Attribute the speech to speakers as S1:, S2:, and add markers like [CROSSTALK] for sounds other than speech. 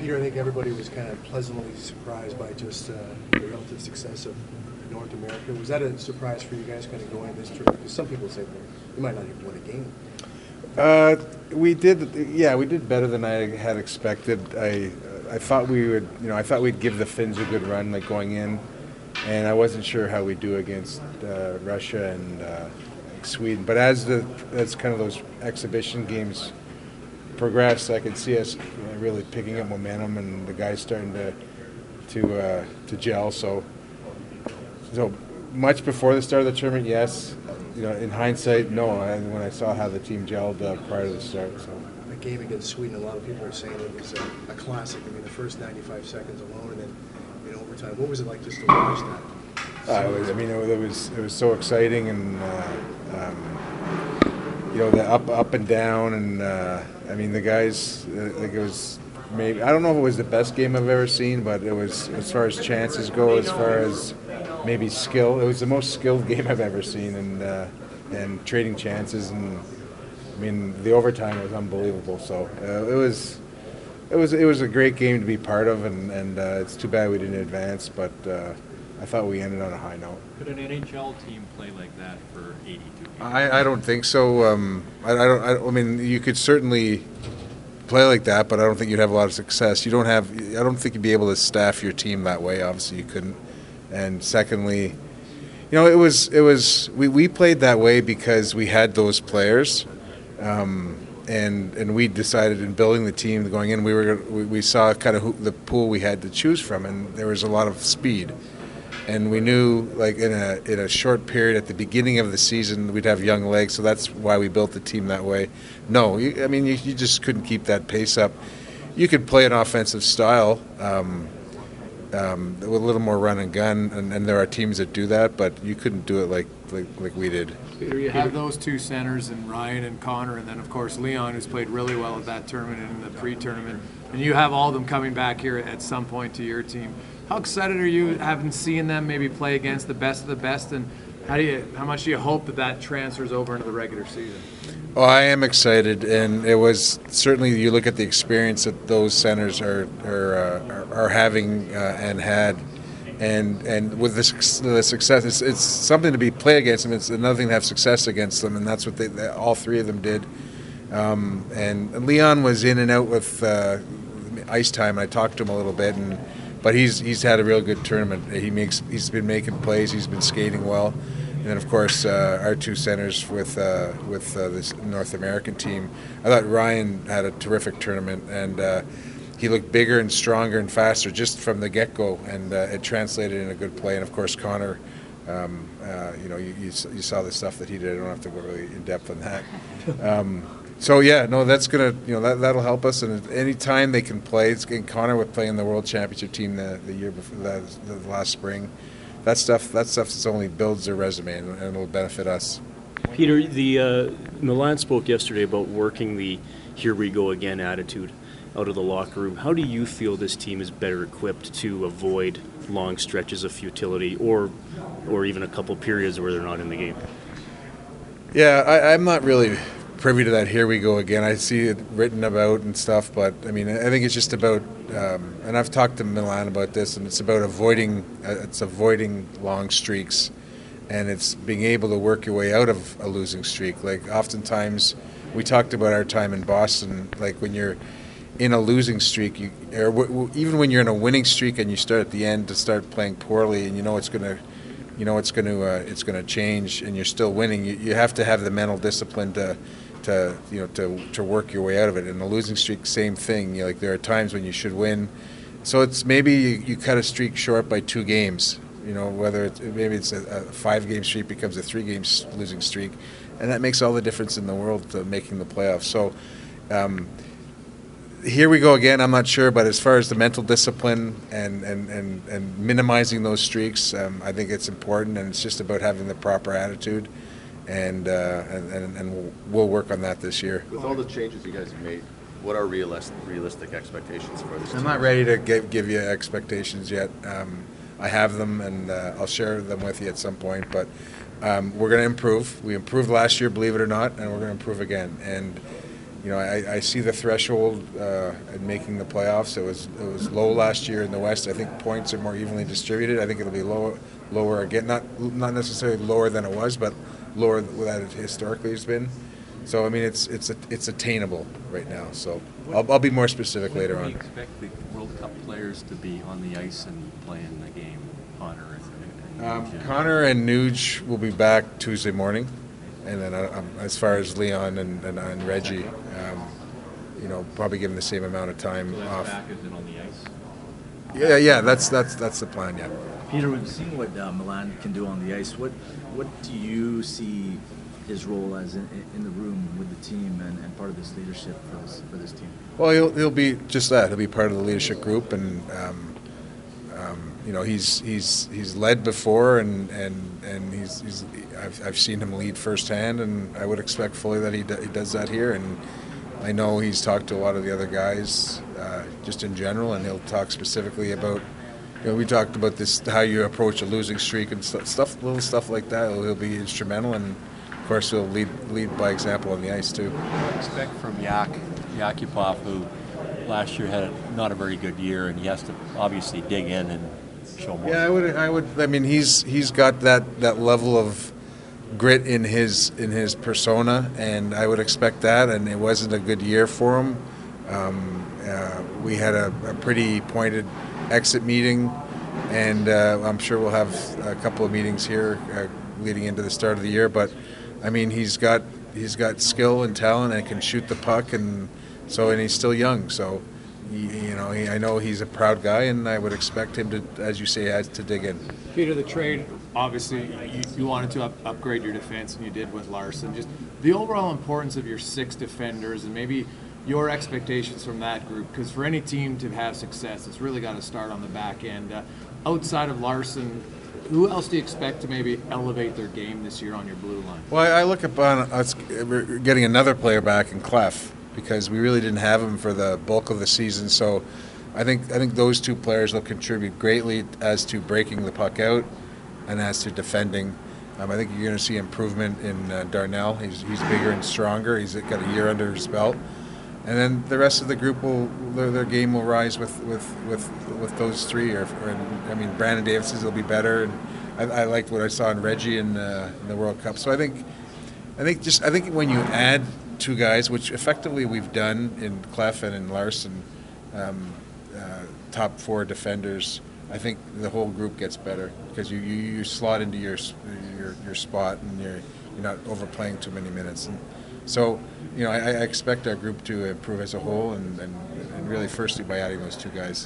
S1: Peter, I think everybody was kind of pleasantly surprised by just uh, the relative success of North America. Was that a surprise for you guys kind of going this trip? Because some people say you might not even win a game.
S2: Uh, we did, yeah, we did better than I had expected. I, I thought we would, you know, I thought we'd give the Finns a good run, like going in, and I wasn't sure how we would do against uh, Russia and uh, Sweden. But as the as kind of those exhibition games progress, I could see us really picking up momentum, and the guys starting to to uh, to gel. So, so much before the start of the tournament, yes. You know, in hindsight, no. I, when I saw how the team gelled uh, prior to the start, so.
S1: The game against Sweden, a lot of people are saying it was a, a classic. I mean, the first 95 seconds alone, and then in overtime. What was it like just to watch that?
S2: Uh, it was, I mean, it, was it was so exciting, and uh, um, you know the up up and down, and uh, I mean the guys. Uh, like it was maybe I don't know if it was the best game I've ever seen, but it was as far as chances go, as far as maybe skill. It was the most skilled [LAUGHS] game I've ever seen, and uh, and trading chances, and I mean the overtime was unbelievable. So uh, it was. It was it was a great game to be part of, and, and uh, it's too bad we didn't advance. But uh, I thought we ended on a high note.
S3: Could an NHL team play like that for 82 games?
S2: I, I don't think so. Um, I, I don't. I, I mean, you could certainly play like that, but I don't think you'd have a lot of success. You don't have. I don't think you'd be able to staff your team that way. Obviously, you couldn't. And secondly, you know, it was it was we, we played that way because we had those players. Um, and and we decided in building the team going in, we were we, we saw kind of who, the pool we had to choose from, and there was a lot of speed, and we knew like in a in a short period at the beginning of the season we'd have young legs, so that's why we built the team that way. No, you, I mean you, you just couldn't keep that pace up. You could play an offensive style. Um, um, with a little more run and gun, and, and, there are teams that do that, but you couldn't do it like like, like we did.
S4: Peter, you have those two centers, and Ryan and Connor, and then of course Leon, who's played really well at that tournament and in the pre-tournament, and you have all of them coming back here at some point to your team. How excited are you having seen them maybe play against the best of the best, and how do you how much do you hope that that transfers over into the regular season?
S2: Well, I am excited, and it was certainly you look at the experience that those centers are are, uh, are having uh, and had, and and with the, the success, it's, it's, something to be play against them. It's another thing to have success against them, and that's what they, they all three of them did. Um, and Leon was in and out with uh, ice time. I talked to him a little bit, and but he's he's had a real good tournament. He makes he's been making plays. He's been skating well. And then, of course, uh, our two centers with uh, with uh, this North American team. I thought Ryan had a terrific tournament, and uh, he looked bigger and stronger and faster just from the get go, and uh, it translated in a good play. And of course, Connor. Um, uh, you know, you, you, you, saw the stuff that he did. I don't have to go really in depth on that. [LAUGHS] Um, so yeah, no, that's gonna you know that that'll help us. And any time they can play, it's, and Connor with playing the World Championship team the, the year before the, the last spring that stuff that stuff just only builds their resume and, and it'll benefit us.
S5: Peter, the uh, Milan spoke yesterday about working the "here we go again" attitude out of the locker room. How do you feel this team is better equipped to avoid long stretches of futility, or or even a couple periods where they're not in the game?
S2: Yeah, I, I'm not really privy to that. Here we go again. I see it written about and stuff, but I mean, I think it's just about, um, and I've talked to Milan about this, and it's about avoiding, uh, it's avoiding long streaks, and it's being able to work your way out of a losing streak. Like oftentimes, we talked about our time in Boston. Like when you're in a losing streak, you, or w- even when you're in a winning streak and you start at the end to start playing poorly, and you know it's going to you know it's going to uh, it's going to change and you're still winning you, you have to have the mental discipline to to you know to, to work your way out of it. And a losing streak, same thing. You know, like there are times when you should win, so it's maybe you, you cut a streak short by two games. You know, whether it's, maybe it's a, a five game streak becomes a three game losing streak, and that makes all the difference in the world to making the playoffs. So. Um, here we go again. I'm not sure, but as far as the mental discipline and and, and, and minimizing those streaks, um, I think it's important, and it's just about having the proper attitude and, uh, and, and we'll work on that this year.
S6: With all the changes you guys have made, what are realistic, realistic expectations for this?
S2: I'm not ready to give, give you expectations yet. Um, I have them, and uh, I'll share them with you at some point. But um, we're going to improve. We improved last year, believe it or not, and we're going to improve again. And you know, I, I see the threshold uh, in making the playoffs. It was it was low last year in the West. I think points are more evenly distributed. I think it'll be lower lower again. Not not necessarily lower than it was, but lower than it historically has been. So I mean, it's it's it's attainable right now. So I'll, I'll be more specific later on.
S3: expect the World Cup players to be on the ice and playing the game, Connor and, and
S2: Um,
S3: Nugent?
S2: Connor and Nuge will be back Tuesday morning, and then uh, um, as far as Leon and, and, and Reggie, um, you know, probably give them the same amount of time
S3: So
S2: off. Yeah, yeah, that's that's that's the plan. Yeah.
S7: Peter, we've seen what uh, Milan can do on the ice. What what do you see his role as in, in the room with the team and, and part of this leadership for this, for this team?
S2: Well, he'll, he'll be just that. He'll be part of the leadership group, and um, um, you know, he's he's he's led before, and and and he's, he's I've, I've seen him lead firsthand, and I would expect fully that he, do, he does that here. And I know he's talked to a lot of the other guys, uh, just in general, and he'll talk specifically about. You know, we talked about this, how you approach a losing streak and stuff, stuff little stuff like that. He'll, he'll be instrumental, and of course, he'll lead lead by example on the ice too.
S8: I expect from Yak, Yakupov, who last year had not a very good year, and he has to obviously dig in and show more.
S2: Yeah, I would. I would. I mean, he's he's got that that level of grit in his in his persona, and I would expect that. And it wasn't a good year for him. Um, uh, we had a, a pretty pointed exit meeting, and uh, I'm sure we'll have a couple of meetings here uh, leading into the start of the year. But I mean, he's got he's got skill and talent, and can shoot the puck, and so and he's still young, so. You you know, he, I know he's a proud guy, and I would expect him to, as you say, to dig in.
S4: Peter, the trade, obviously, you, you wanted to up, upgrade your defense, and you did with Larsson. Just the overall importance of your six defenders and maybe your expectations from that group, because for any team to have success, it's really got to start on the back end. Uh, outside of Larsson, who else do you expect to maybe elevate their game this year on your blue line?
S2: Well, I look upon us getting another player back in Clef because we really didn't have him for the bulk of the season. So I think I think those two players will contribute greatly as to breaking the puck out and as to defending. Um, I think you're going to see improvement in uh, Darnell. He's, he's bigger and stronger. He's got a year under his belt. And then the rest of the group will their, their game will rise with with, with, with those three. Or, or I mean, Brandon Davidson's will be better. And I, I liked what I saw in Reggie in, uh, in the World Cup. So I think I think just I think when you add two guys, which effectively we've done in Clef and in Larsson, um, uh, top four defenders, I think the whole group gets better because you, you, you slot into your, your your spot and you're you're not overplaying too many minutes. And so you know I, I expect our group to improve as a whole and, and, and really firstly by adding those two guys.